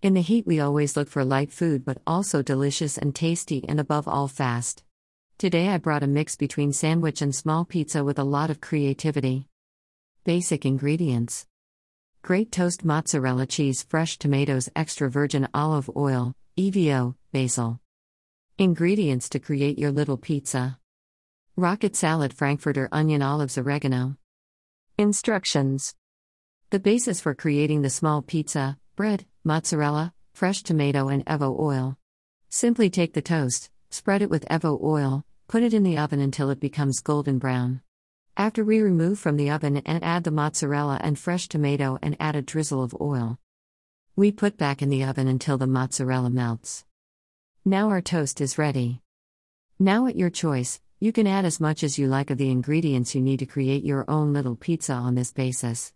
In the heat, we always look for light food but also delicious and tasty and above all fast. Today, I brought a mix between sandwich and small pizza with a lot of creativity. Basic ingredients Great toast mozzarella cheese, fresh tomatoes, extra virgin olive oil, EVO, basil. Ingredients to create your little pizza Rocket salad, frankfurter onion, olives, oregano. Instructions The basis for creating the small pizza bread, mozzarella, fresh tomato, and Evo oil. Simply take the toast, spread it with Evo oil, put it in the oven until it becomes golden brown. After we remove from the oven and add the mozzarella and fresh tomato and add a drizzle of oil. We put back in the oven until the mozzarella melts. Now our toast is ready. Now at your choice, you can add as much as you like of the ingredients you need to create your own little pizza on this basis.